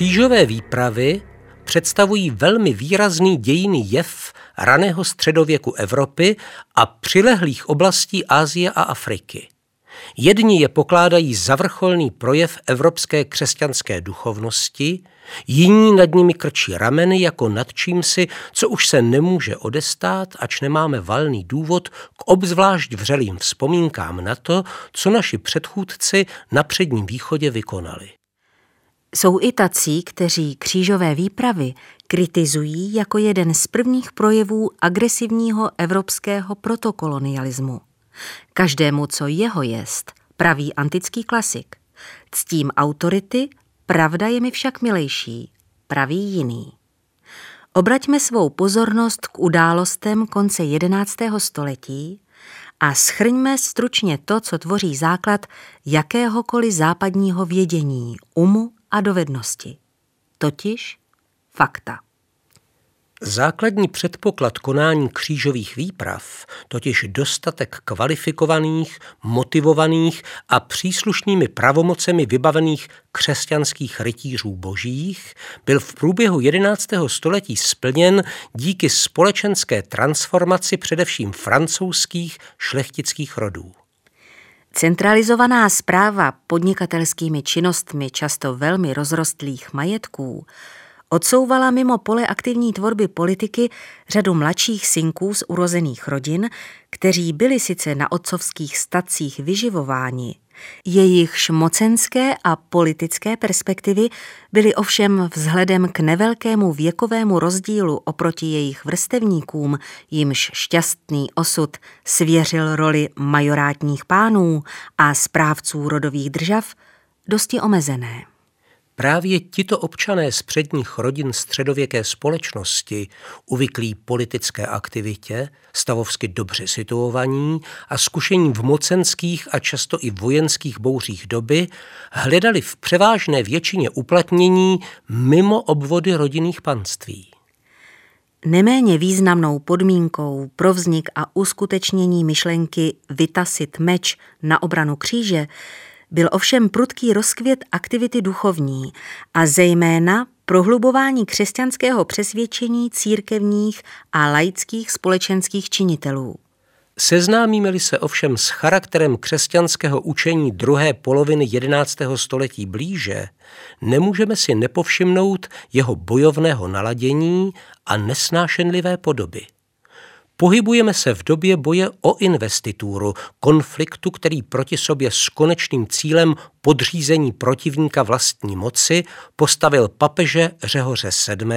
Křížové výpravy představují velmi výrazný dějný jev raného středověku Evropy a přilehlých oblastí Ázie a Afriky. Jedni je pokládají za vrcholný projev evropské křesťanské duchovnosti, jiní nad nimi krčí rameny jako nad čímsi, co už se nemůže odestát, ač nemáme valný důvod k obzvlášť vřelým vzpomínkám na to, co naši předchůdci na předním východě vykonali. Jsou i tací, kteří křížové výpravy kritizují jako jeden z prvních projevů agresivního evropského protokolonialismu. Každému, co jeho jest, praví antický klasik. Ctím autority, pravda je mi však milejší, praví jiný. Obraťme svou pozornost k událostem konce 11. století a schrňme stručně to, co tvoří základ jakéhokoliv západního vědění, umu a dovednosti, totiž fakta. Základní předpoklad konání křížových výprav, totiž dostatek kvalifikovaných, motivovaných a příslušnými pravomocemi vybavených křesťanských rytířů božích, byl v průběhu 11. století splněn díky společenské transformaci především francouzských šlechtických rodů. Centralizovaná zpráva podnikatelskými činnostmi často velmi rozrostlých majetků odsouvala mimo pole aktivní tvorby politiky řadu mladších synků z urozených rodin, kteří byli sice na otcovských stacích vyživováni, Jejichž mocenské a politické perspektivy byly ovšem vzhledem k nevelkému věkovému rozdílu oproti jejich vrstevníkům, jimž šťastný osud svěřil roli majorátních pánů a správců rodových držav, dosti omezené. Právě tito občané z předních rodin středověké společnosti, uvyklí politické aktivitě, stavovsky dobře situovaní a zkušení v mocenských a často i vojenských bouřích doby, hledali v převážné většině uplatnění mimo obvody rodinných panství. Neméně významnou podmínkou pro vznik a uskutečnění myšlenky vytasit meč na obranu kříže byl ovšem prudký rozkvět aktivity duchovní a zejména prohlubování křesťanského přesvědčení církevních a laických společenských činitelů. Seznámíme-li se ovšem s charakterem křesťanského učení druhé poloviny 11. století blíže, nemůžeme si nepovšimnout jeho bojovného naladění a nesnášenlivé podoby. Pohybujeme se v době boje o investituru, konfliktu, který proti sobě s konečným cílem podřízení protivníka vlastní moci postavil papeže Řehoře VII.,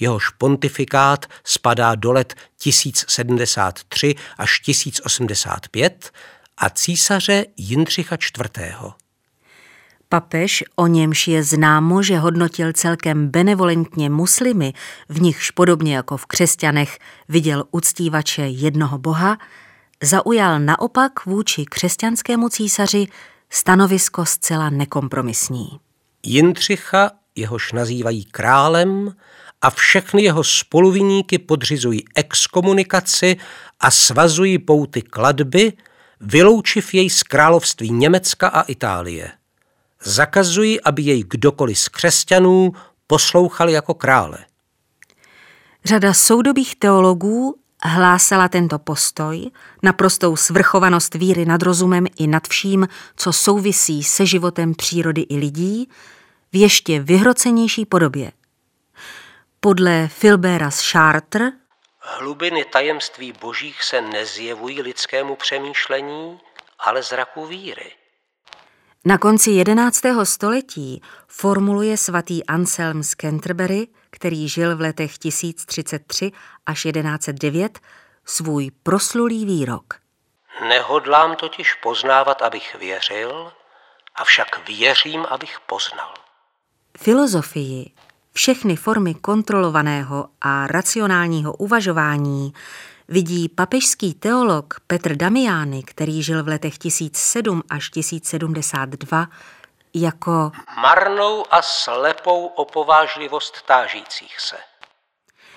jehož pontifikát spadá do let 1073 až 1085 a císaře Jindřicha IV. Papež, o němž je známo, že hodnotil celkem benevolentně muslimy, v nichž podobně jako v křesťanech viděl uctívače jednoho boha, zaujal naopak vůči křesťanskému císaři stanovisko zcela nekompromisní. Jindřicha, jehož nazývají králem, a všechny jeho spoluviníky podřizují exkomunikaci a svazují pouty kladby, vyloučiv jej z království Německa a Itálie – Zakazují, aby jej kdokoliv z křesťanů poslouchal jako krále. Řada soudobých teologů hlásala tento postoj, naprostou svrchovanost víry nad rozumem i nad vším, co souvisí se životem přírody i lidí, v ještě vyhrocenější podobě. Podle Filbera z Chartres Hlubiny tajemství božích se nezjevují lidskému přemýšlení, ale zraku víry. Na konci 11. století formuluje svatý Anselm z Canterbury, který žil v letech 1033 až 1109, svůj proslulý výrok. Nehodlám totiž poznávat, abych věřil, avšak věřím, abych poznal. Filozofii, všechny formy kontrolovaného a racionálního uvažování vidí papežský teolog Petr Damiány, který žil v letech 1007 až 1072, jako marnou a slepou opovážlivost tážících se.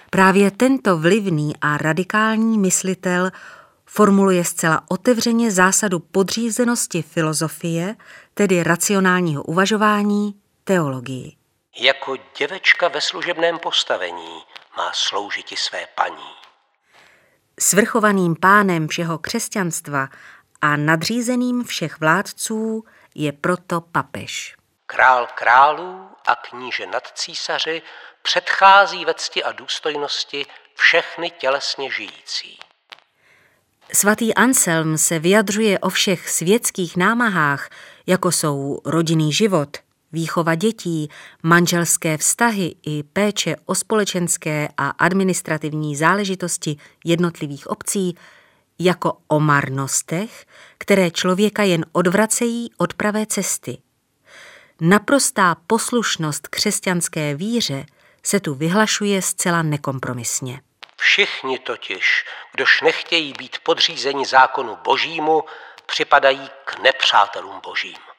Právě tento vlivný a radikální myslitel formuluje zcela otevřeně zásadu podřízenosti filozofie, tedy racionálního uvažování, teologii. Jako děvečka ve služebném postavení má sloužit i své paní. Svrchovaným pánem všeho křesťanstva a nadřízeným všech vládců je proto papež. Král králů a kníže nad císaři předchází ve cti a důstojnosti všechny tělesně žijící. Svatý Anselm se vyjadřuje o všech světských námahách, jako jsou rodinný život, výchova dětí, manželské vztahy i péče o společenské a administrativní záležitosti jednotlivých obcí, jako o marnostech, které člověka jen odvracejí od pravé cesty. Naprostá poslušnost křesťanské víře se tu vyhlašuje zcela nekompromisně. Všichni totiž, kdož nechtějí být podřízeni zákonu božímu, připadají k nepřátelům božím.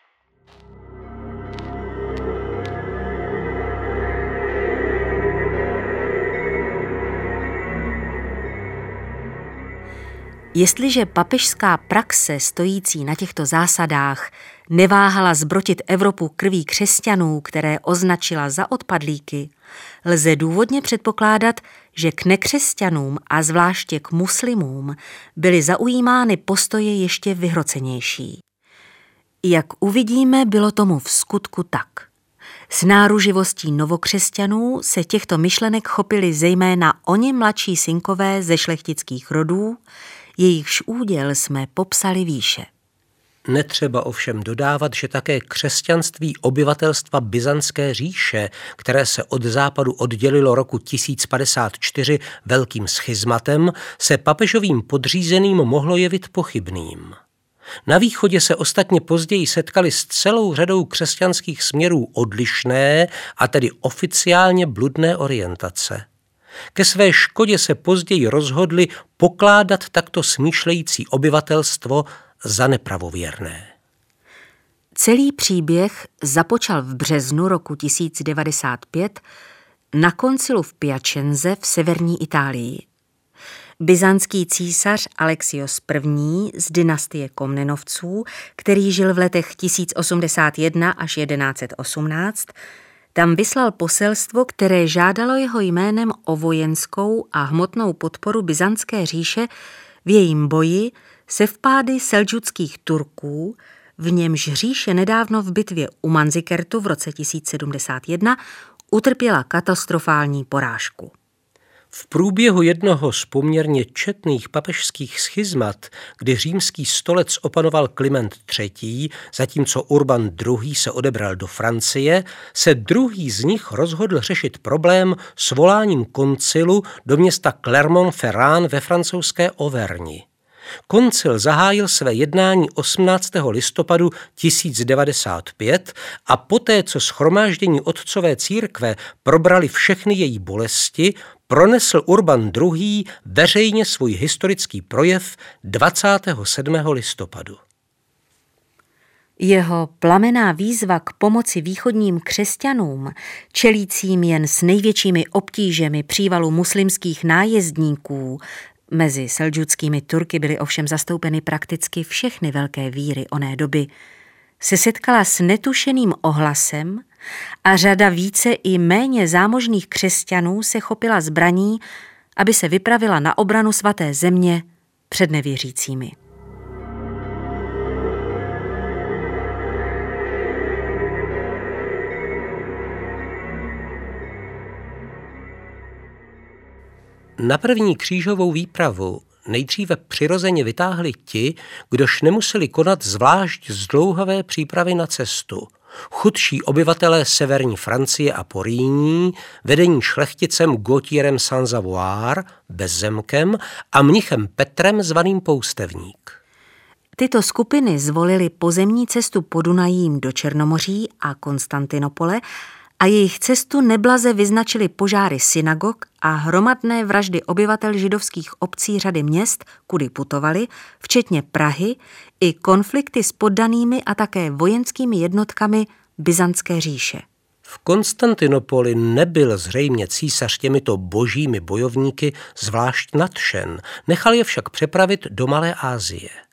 Jestliže papežská praxe stojící na těchto zásadách neváhala zbrotit Evropu krví křesťanů, které označila za odpadlíky, lze důvodně předpokládat, že k nekřesťanům a zvláště k muslimům byly zaujímány postoje ještě vyhrocenější. Jak uvidíme, bylo tomu v skutku tak. S náruživostí novokřesťanů se těchto myšlenek chopili zejména oni mladší synkové ze šlechtických rodů, jejichž úděl jsme popsali výše. Netřeba ovšem dodávat, že také křesťanství obyvatelstva Byzantské říše, které se od západu oddělilo roku 1054 velkým schizmatem, se papežovým podřízeným mohlo jevit pochybným. Na východě se ostatně později setkali s celou řadou křesťanských směrů odlišné a tedy oficiálně bludné orientace. Ke své škodě se později rozhodli pokládat takto smýšlející obyvatelstvo za nepravověrné. Celý příběh započal v březnu roku 1095 na koncilu v Piacenze v severní Itálii. Byzantský císař Alexios I. z dynastie Komnenovců, který žil v letech 1081 až 1118, tam vyslal poselstvo, které žádalo jeho jménem o vojenskou a hmotnou podporu Byzantské říše v jejím boji se vpády selđuckých Turků, v němž říše nedávno v bitvě u Manzikertu v roce 1071 utrpěla katastrofální porážku. V průběhu jednoho z poměrně četných papežských schizmat, kdy římský stolec opanoval Kliment III., zatímco Urban II. se odebral do Francie, se druhý z nich rozhodl řešit problém s voláním koncilu do města Clermont-Ferrand ve francouzské Overni. Koncil zahájil své jednání 18. listopadu 1095 a poté, co schromáždění otcové církve probrali všechny její bolesti, pronesl Urban II. veřejně svůj historický projev 27. listopadu. Jeho plamená výzva k pomoci východním křesťanům, čelícím jen s největšími obtížemi přívalu muslimských nájezdníků, Mezi seldžudskými Turky byly ovšem zastoupeny prakticky všechny velké víry oné doby. Se setkala s netušeným ohlasem a řada více i méně zámožných křesťanů se chopila zbraní, aby se vypravila na obranu svaté země před nevěřícími. Na první křížovou výpravu nejdříve přirozeně vytáhli ti, kdož nemuseli konat zvlášť zdlouhavé přípravy na cestu. Chudší obyvatelé severní Francie a Poríní, vedení šlechticem Gautierem Sanzavoire, bezzemkem a mnichem Petrem zvaným Poustevník. Tyto skupiny zvolili pozemní cestu po Dunajím do Černomoří a Konstantinopole a jejich cestu neblaze vyznačili požáry synagog a hromadné vraždy obyvatel židovských obcí řady měst, kudy putovali, včetně Prahy, i konflikty s poddanými a také vojenskými jednotkami Byzantské říše. V Konstantinopoli nebyl zřejmě císař těmito božími bojovníky zvlášť nadšen, nechal je však přepravit do Malé Asie.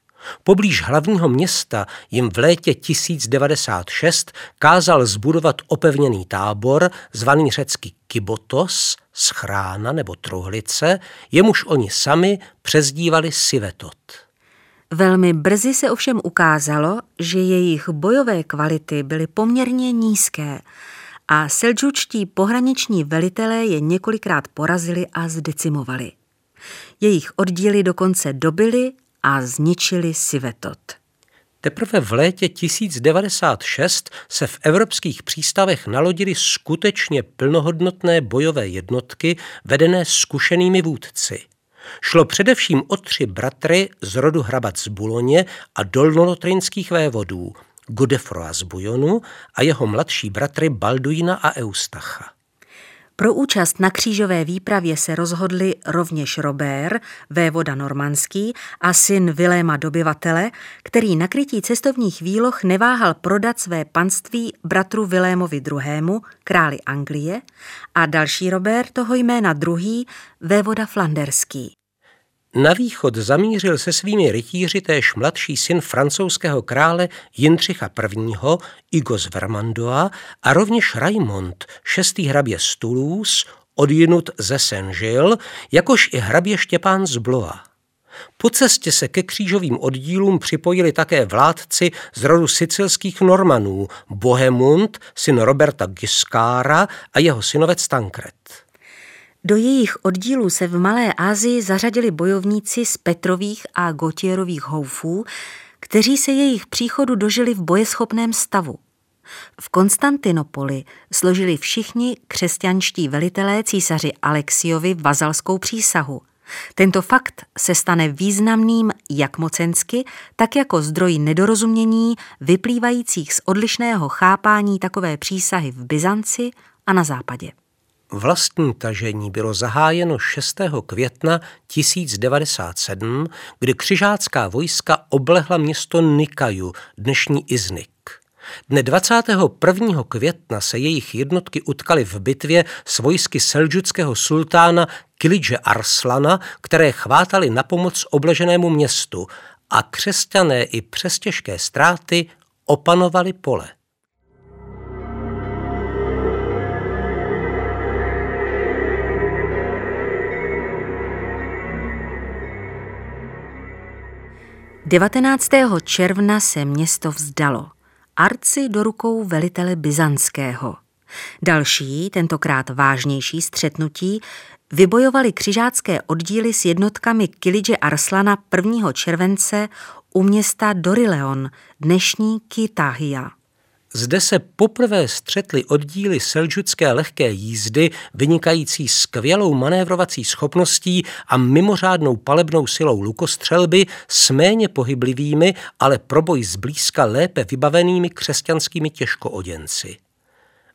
Poblíž hlavního města jim v létě 1096 kázal zbudovat opevněný tábor, zvaný řecky Kibotos, schrána nebo truhlice, jemuž oni sami přezdívali Sivetot. Velmi brzy se ovšem ukázalo, že jejich bojové kvality byly poměrně nízké a selđučtí pohraniční velitelé je několikrát porazili a zdecimovali. Jejich oddíly dokonce dobili a zničili Sivetot. Teprve v létě 1096 se v evropských přístavech nalodily skutečně plnohodnotné bojové jednotky vedené zkušenými vůdci. Šlo především o tři bratry z rodu hrabat z Buloně a dolnolotrinských vévodů, Godefroa z Bujonu a jeho mladší bratry Balduina a Eustacha. Pro účast na křížové výpravě se rozhodli rovněž Robert, vévoda normandský a syn Viléma dobyvatele, který na krytí cestovních výloh neváhal prodat své panství bratru Vilémovi II., králi Anglie, a další Robert toho jména druhý, vévoda flanderský. Na východ zamířil se svými rytíři též mladší syn francouzského krále Jindřicha I. Igo z Vermandoa a rovněž Raimond, šestý hrabě z Toulouse, odjinut ze Saint-Gilles, jakož i hrabě Štěpán z Blois. Po cestě se ke křížovým oddílům připojili také vládci z rodu sicilských Normanů, Bohemund, syn Roberta Giskára a jeho synovec Tankred. Do jejich oddílů se v Malé Asii zařadili bojovníci z Petrových a Gotierových houfů, kteří se jejich příchodu dožili v bojeschopném stavu. V Konstantinopoli složili všichni křesťanští velitelé císaři Alexiovi vazalskou přísahu. Tento fakt se stane významným jak mocensky, tak jako zdroj nedorozumění vyplývajících z odlišného chápání takové přísahy v Byzanci a na západě. Vlastní tažení bylo zahájeno 6. května 1097, kdy křižácká vojska oblehla město Nikaju, dnešní Iznik. Dne 21. května se jejich jednotky utkaly v bitvě s vojsky selđuckého sultána Kilidže Arslana, které chvátali na pomoc obleženému městu a křesťané i přes těžké ztráty opanovali pole. 19. června se město vzdalo. Arci do rukou velitele Byzantského. Další, tentokrát vážnější střetnutí, vybojovali křižácké oddíly s jednotkami Kilidže Arslana 1. července u města Dorileon, dnešní Kitahia. Zde se poprvé střetly oddíly selžucké lehké jízdy, vynikající skvělou manévrovací schopností a mimořádnou palebnou silou lukostřelby s méně pohyblivými, ale pro boj zblízka lépe vybavenými křesťanskými těžkooděnci.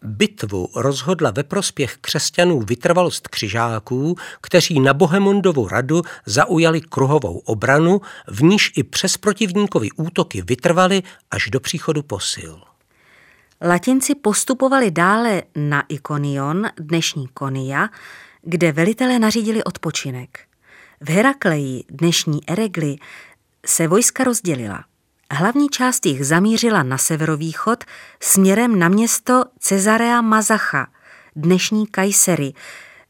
Bitvu rozhodla ve prospěch křesťanů vytrvalost křižáků, kteří na Bohemundovu radu zaujali kruhovou obranu, v níž i přes protivníkovi útoky vytrvali až do příchodu posil. Latinci postupovali dále na Ikonion, dnešní Konia, kde velitelé nařídili odpočinek. V Herakleji, dnešní Eregli, se vojska rozdělila. Hlavní část jich zamířila na severovýchod směrem na město Cezarea Mazacha, dnešní Kajsery,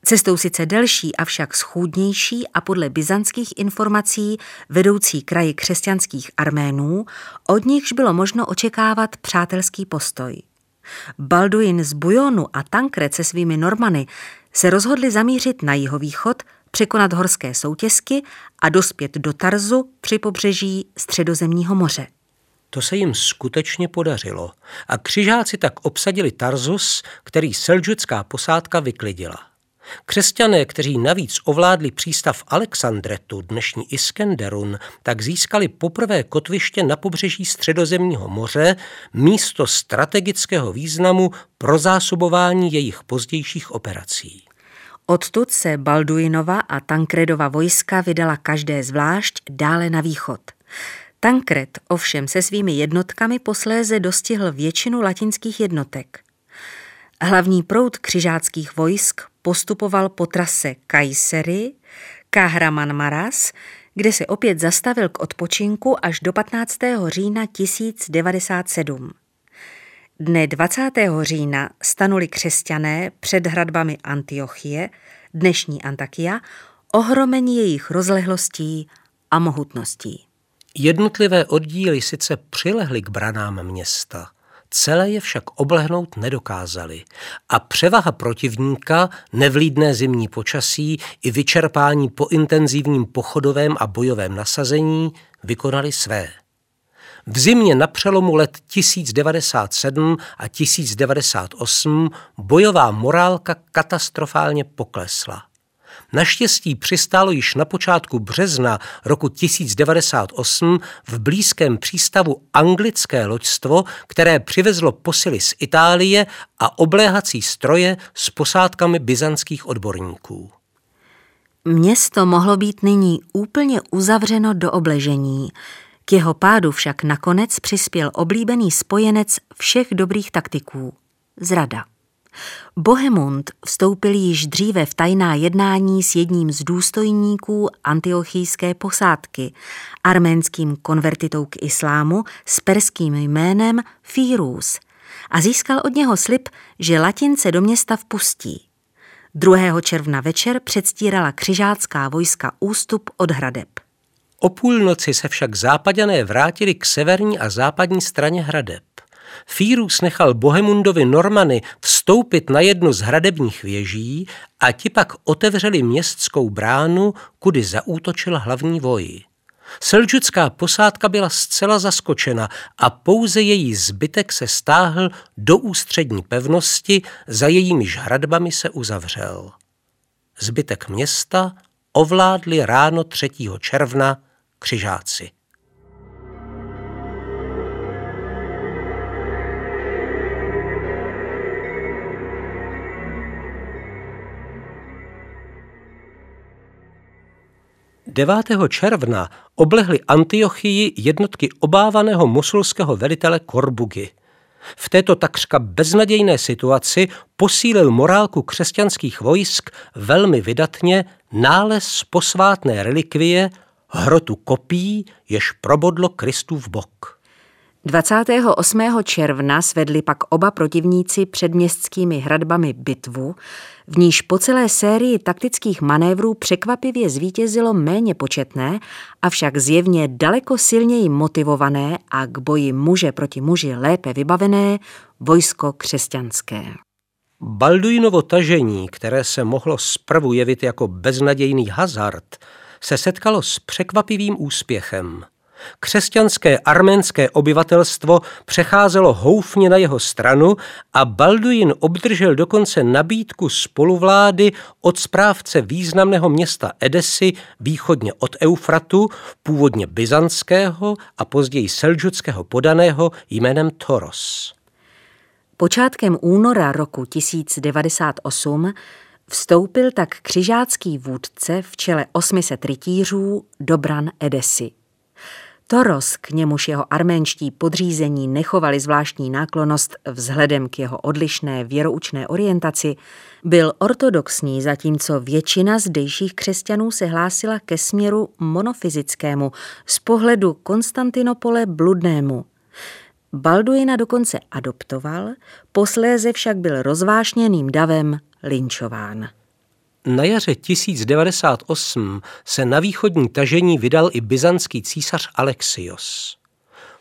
Cestou sice delší, avšak schůdnější a podle byzantských informací vedoucí kraji křesťanských Arménů, od nichž bylo možno očekávat přátelský postoj. Balduin z Bujonu a Tankred se svými Normany se rozhodli zamířit na jihovýchod, překonat horské soutězky a dospět do Tarzu při pobřeží Středozemního moře. To se jim skutečně podařilo a křižáci tak obsadili Tarzus, který selžucká posádka vyklidila. Křesťané, kteří navíc ovládli přístav Alexandretu, dnešní Iskenderun, tak získali poprvé kotviště na pobřeží Středozemního moře, místo strategického významu pro zásobování jejich pozdějších operací. Odtud se Balduinova a Tankredova vojska vydala každé zvlášť dále na východ. Tankred ovšem se svými jednotkami posléze dostihl většinu latinských jednotek. Hlavní proud křižáckých vojsk postupoval po trase Kajsery, Kahraman Maras, kde se opět zastavil k odpočinku až do 15. října 1097. Dne 20. října stanuli křesťané před hradbami Antiochie, dnešní Antakia, ohromení jejich rozlehlostí a mohutností. Jednotlivé oddíly sice přilehly k branám města, celé je však oblehnout nedokázali a převaha protivníka, nevlídné zimní počasí i vyčerpání po intenzivním pochodovém a bojovém nasazení vykonali své. V zimě na přelomu let 1097 a 1098 bojová morálka katastrofálně poklesla. Naštěstí přistálo již na počátku března roku 1098 v blízkém přístavu anglické loďstvo, které přivezlo posily z Itálie a obléhací stroje s posádkami byzantských odborníků. Město mohlo být nyní úplně uzavřeno do obležení. K jeho pádu však nakonec přispěl oblíbený spojenec všech dobrých taktiků – zrada. Bohemund vstoupil již dříve v tajná jednání s jedním z důstojníků antiochijské posádky, arménským konvertitou k islámu s perským jménem Fírus a získal od něho slib, že latince do města vpustí. 2. června večer předstírala křižácká vojska ústup od hradeb. O půlnoci se však západané vrátili k severní a západní straně hradeb. Fírus nechal Bohemundovi Normany vstoupit na jednu z hradebních věží a ti pak otevřeli městskou bránu, kudy zaútočil hlavní voj. Selžucká posádka byla zcela zaskočena a pouze její zbytek se stáhl do ústřední pevnosti, za jejímiž hradbami se uzavřel. Zbytek města ovládli ráno 3. června křižáci. 9. června oblehly Antiochii jednotky obávaného musulského velitele Korbugy. V této takřka beznadějné situaci posílil morálku křesťanských vojsk velmi vydatně nález posvátné relikvie hrotu kopí, jež probodlo Kristův bok. 28. června svedli pak oba protivníci před městskými hradbami bitvu, v níž po celé sérii taktických manévrů překvapivě zvítězilo méně početné, avšak zjevně daleko silněji motivované a k boji muže proti muži lépe vybavené vojsko křesťanské. Balduinovo tažení, které se mohlo zprvu jevit jako beznadějný hazard, se setkalo s překvapivým úspěchem – Křesťanské arménské obyvatelstvo přecházelo houfně na jeho stranu a Balduin obdržel dokonce nabídku spoluvlády od správce významného města Edesy východně od Eufratu, původně byzantského a později selžuckého podaného jménem Toros. Počátkem února roku 1098 vstoupil tak křižácký vůdce v čele 800 rytířů Dobran Edesy. Toros, k němuž jeho arménští podřízení nechovali zvláštní náklonost vzhledem k jeho odlišné věroučné orientaci, byl ortodoxní, zatímco většina zdejších křesťanů se hlásila ke směru monofyzickému, z pohledu Konstantinopole bludnému. Balduina dokonce adoptoval, posléze však byl rozvášněným davem linčován. Na jaře 1098 se na východní tažení vydal i byzantský císař Alexios.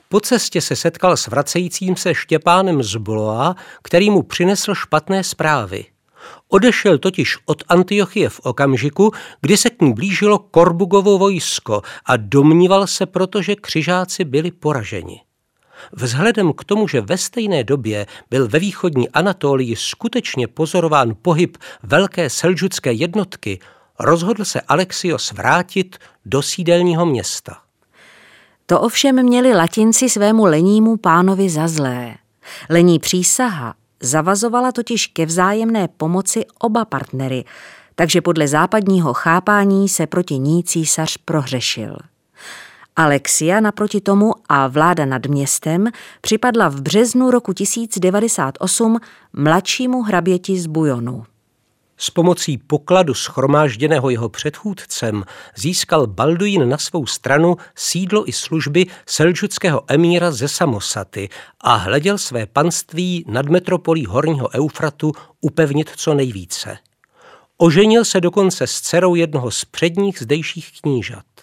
Po cestě se setkal s vracejícím se Štěpánem z Bloa, který mu přinesl špatné zprávy. Odešel totiž od Antiochie v okamžiku, kdy se k ní blížilo Korbugovo vojsko a domníval se proto, že křižáci byli poraženi. Vzhledem k tomu, že ve stejné době byl ve východní Anatolii skutečně pozorován pohyb velké selžucké jednotky, rozhodl se Alexios vrátit do sídelního města. To ovšem měli latinci svému lenímu pánovi za zlé. Lení přísaha zavazovala totiž ke vzájemné pomoci oba partnery, takže podle západního chápání se proti ní císař prohřešil. Alexia naproti tomu a vláda nad městem připadla v březnu roku 1098 mladšímu hraběti z Bujonu. S pomocí pokladu schromážděného jeho předchůdcem získal Balduín na svou stranu sídlo i služby selžuckého emíra ze Samosaty a hleděl své panství nad metropolí Horního Eufratu upevnit co nejvíce. Oženil se dokonce s dcerou jednoho z předních zdejších knížat.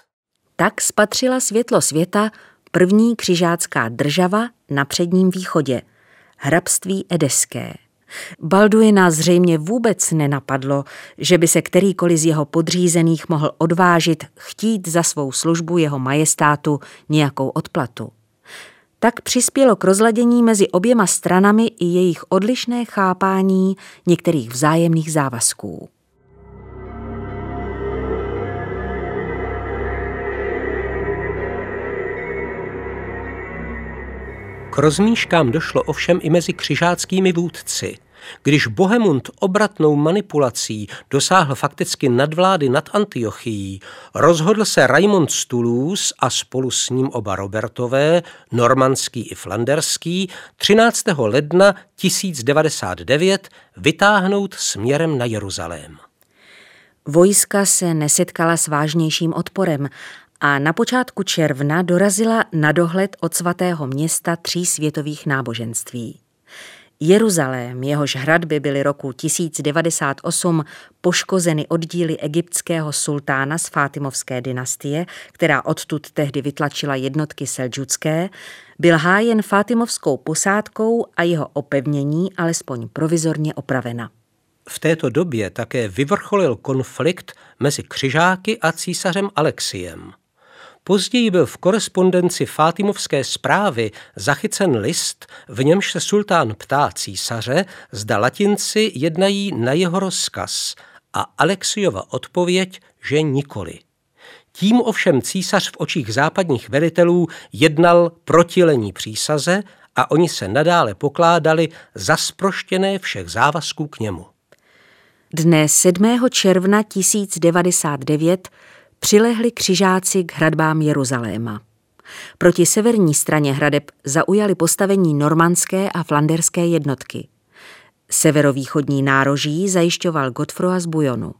Tak spatřila světlo světa první křižácká država na předním východě, hrabství Edeské. Balduina zřejmě vůbec nenapadlo, že by se kterýkoliv z jeho podřízených mohl odvážit chtít za svou službu jeho majestátu nějakou odplatu. Tak přispělo k rozladění mezi oběma stranami i jejich odlišné chápání některých vzájemných závazků. K rozmíškám došlo ovšem i mezi křižáckými vůdci. Když Bohemund obratnou manipulací dosáhl fakticky nadvlády nad Antiochií, rozhodl se Raimond z Toulouse a spolu s ním oba Robertové, normandský i flanderský, 13. ledna 1099 vytáhnout směrem na Jeruzalém. Vojska se nesetkala s vážnějším odporem a na počátku června dorazila na dohled od svatého města tří světových náboženství. Jeruzalém, jehož hradby byly roku 1098 poškozeny oddíly egyptského sultána z Fátimovské dynastie, která odtud tehdy vytlačila jednotky seldžucké, byl hájen Fátimovskou posádkou a jeho opevnění alespoň provizorně opravena. V této době také vyvrcholil konflikt mezi křižáky a císařem Alexiem. Později byl v korespondenci Fátimovské zprávy zachycen list, v němž se sultán ptá císaře, zda latinci jednají na jeho rozkaz a Alexiova odpověď, že nikoli. Tím ovšem císař v očích západních velitelů jednal protilení přísaze a oni se nadále pokládali za sproštěné všech závazků k němu. Dne 7. června 1099 přilehli křižáci k hradbám Jeruzaléma. Proti severní straně hradeb zaujali postavení normandské a flanderské jednotky. Severovýchodní nároží zajišťoval Godfroa z Bujonu.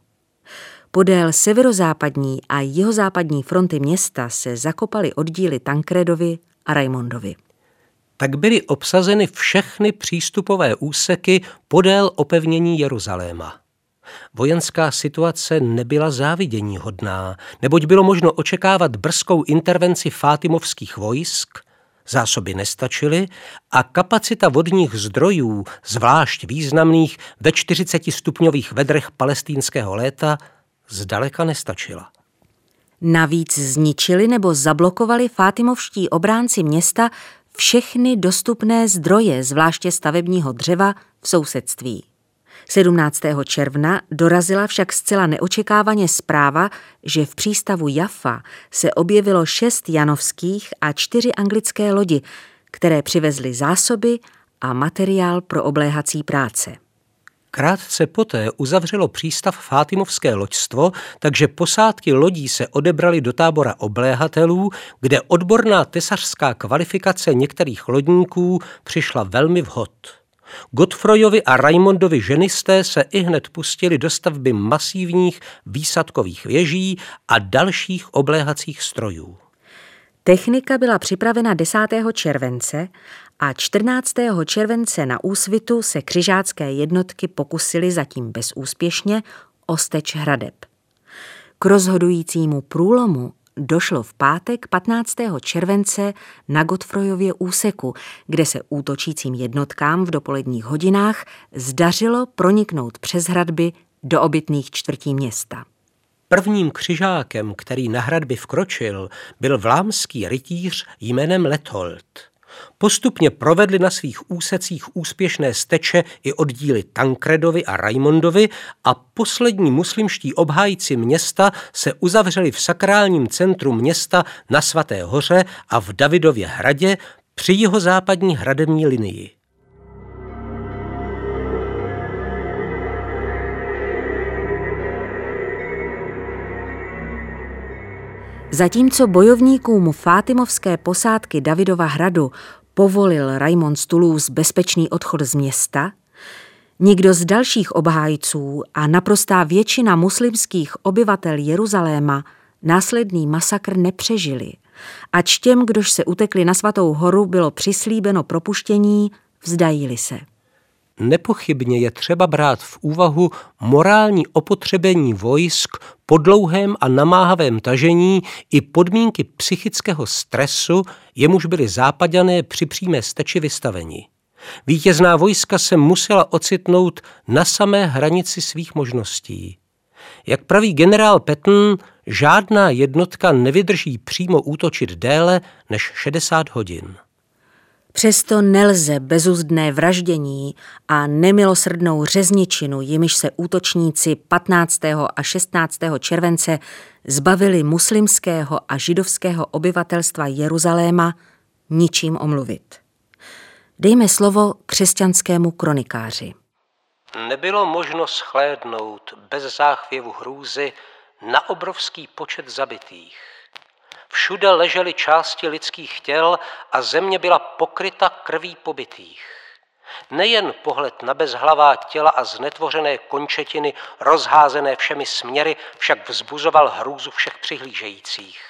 Podél severozápadní a jihozápadní fronty města se zakopaly oddíly Tankredovi a Raimondovi. Tak byly obsazeny všechny přístupové úseky podél opevnění Jeruzaléma. Vojenská situace nebyla závidění hodná, neboť bylo možno očekávat brzkou intervenci fátimovských vojsk, zásoby nestačily a kapacita vodních zdrojů, zvlášť významných ve 40 stupňových vedrech palestínského léta, zdaleka nestačila. Navíc zničili nebo zablokovali fátimovští obránci města všechny dostupné zdroje, zvláště stavebního dřeva, v sousedství. 17. června dorazila však zcela neočekávaně zpráva, že v přístavu Jaffa se objevilo šest janovských a čtyři anglické lodi, které přivezly zásoby a materiál pro obléhací práce. Krátce poté uzavřelo přístav Fátimovské loďstvo, takže posádky lodí se odebrali do tábora obléhatelů, kde odborná tesařská kvalifikace některých lodníků přišla velmi vhod. Godfrojovi a Raimondovi ženisté se i hned pustili do stavby masívních výsadkových věží a dalších obléhacích strojů. Technika byla připravena 10. července a 14. července na úsvitu se křižácké jednotky pokusily zatím bezúspěšně o steč hradeb. K rozhodujícímu průlomu došlo v pátek 15. července na Godfrojově úseku, kde se útočícím jednotkám v dopoledních hodinách zdařilo proniknout přes hradby do obytných čtvrtí města. Prvním křižákem, který na hradby vkročil, byl vlámský rytíř jménem Lethold. Postupně provedli na svých úsecích úspěšné steče i oddíly Tankredovi a Raimondovi a poslední muslimští obhájci města se uzavřeli v sakrálním centru města na Svaté hoře a v Davidově hradě při jeho západní hradební linii. Zatímco bojovníkům Fátimovské posádky Davidova hradu povolil Raymond z bezpečný odchod z města, Nikdo z dalších obhájců a naprostá většina muslimských obyvatel Jeruzaléma následný masakr nepřežili. Ač těm, kdož se utekli na svatou horu, bylo přislíbeno propuštění, vzdajíli se. Nepochybně je třeba brát v úvahu morální opotřebení vojsk po dlouhém a namáhavém tažení i podmínky psychického stresu, jemuž byli západané při přímé steči vystaveni. Vítězná vojska se musela ocitnout na samé hranici svých možností. Jak praví generál Patton, žádná jednotka nevydrží přímo útočit déle než 60 hodin. Přesto nelze bezuzdné vraždění a nemilosrdnou řezničinu, jimiž se útočníci 15. a 16. července zbavili muslimského a židovského obyvatelstva Jeruzaléma, ničím omluvit. Dejme slovo křesťanskému kronikáři. Nebylo možno schlédnout bez záchvěvu hrůzy na obrovský počet zabitých. Všude ležely části lidských těl a země byla pokryta krví pobytých. Nejen pohled na bezhlavá těla a znetvořené končetiny, rozházené všemi směry, však vzbuzoval hrůzu všech přihlížejících.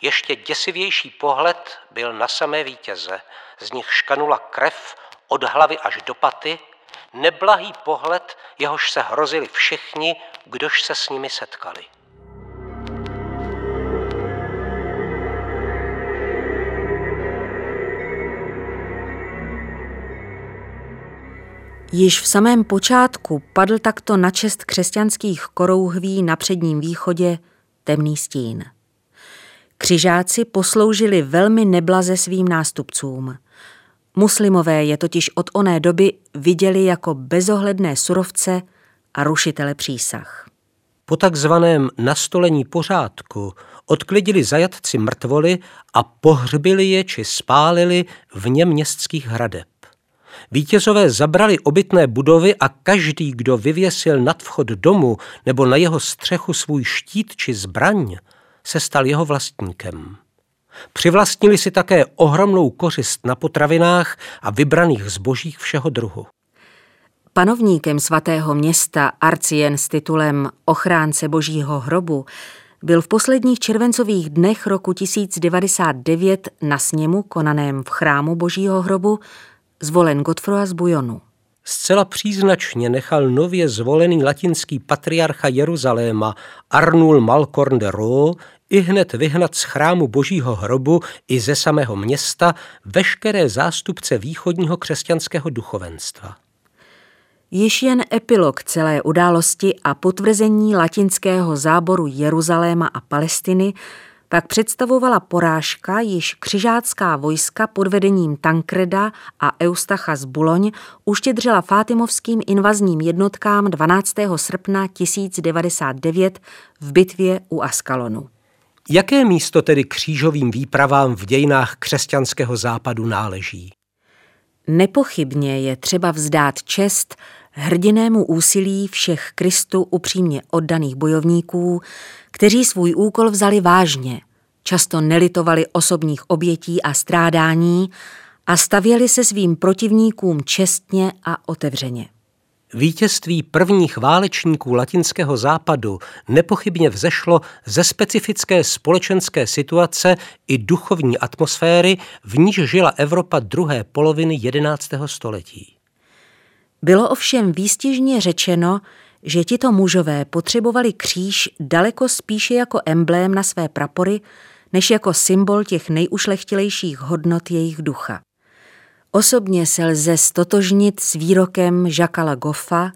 Ještě děsivější pohled byl na samé vítěze, z nich škanula krev od hlavy až do paty, neblahý pohled, jehož se hrozili všichni, kdož se s nimi setkali. Již v samém počátku padl takto na čest křesťanských korouhví na předním východě temný stín. Křižáci posloužili velmi neblaze svým nástupcům. Muslimové je totiž od oné doby viděli jako bezohledné surovce a rušitele přísah. Po takzvaném nastolení pořádku odklidili zajatci mrtvoly a pohřbili je či spálili vně městských hradeb. Vítězové zabrali obytné budovy a každý, kdo vyvěsil nad vchod domu nebo na jeho střechu svůj štít či zbraň, se stal jeho vlastníkem. Přivlastnili si také ohromnou kořist na potravinách a vybraných zbožích všeho druhu. Panovníkem svatého města Arcien s titulem Ochránce božího hrobu byl v posledních červencových dnech roku 1099 na sněmu konaném v chrámu božího hrobu zvolen Godfroa z Bujonu. Zcela příznačně nechal nově zvolený latinský patriarcha Jeruzaléma Arnul Malkorn de Roo i hned vyhnat z chrámu božího hrobu i ze samého města veškeré zástupce východního křesťanského duchovenstva. Již jen epilog celé události a potvrzení latinského záboru Jeruzaléma a Palestiny pak představovala porážka, již křižácká vojska pod vedením Tankreda a Eustacha z Buloň uštědřila fátimovským invazním jednotkám 12. srpna 1099 v bitvě u Askalonu. Jaké místo tedy křížovým výpravám v dějinách křesťanského západu náleží? Nepochybně je třeba vzdát čest hrdinému úsilí všech Kristu upřímně oddaných bojovníků, kteří svůj úkol vzali vážně, často nelitovali osobních obětí a strádání a stavěli se svým protivníkům čestně a otevřeně. Vítězství prvních válečníků latinského západu nepochybně vzešlo ze specifické společenské situace i duchovní atmosféry, v níž žila Evropa druhé poloviny 11. století. Bylo ovšem výstižně řečeno, že tito mužové potřebovali kříž daleko spíše jako emblém na své prapory, než jako symbol těch nejušlechtilejších hodnot jejich ducha. Osobně se lze stotožnit s výrokem Žakala Goffa,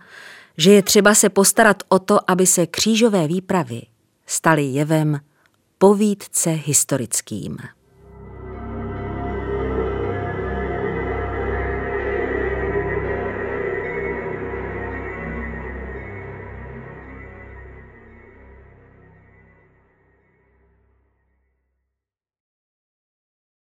že je třeba se postarat o to, aby se křížové výpravy staly jevem povídce historickým.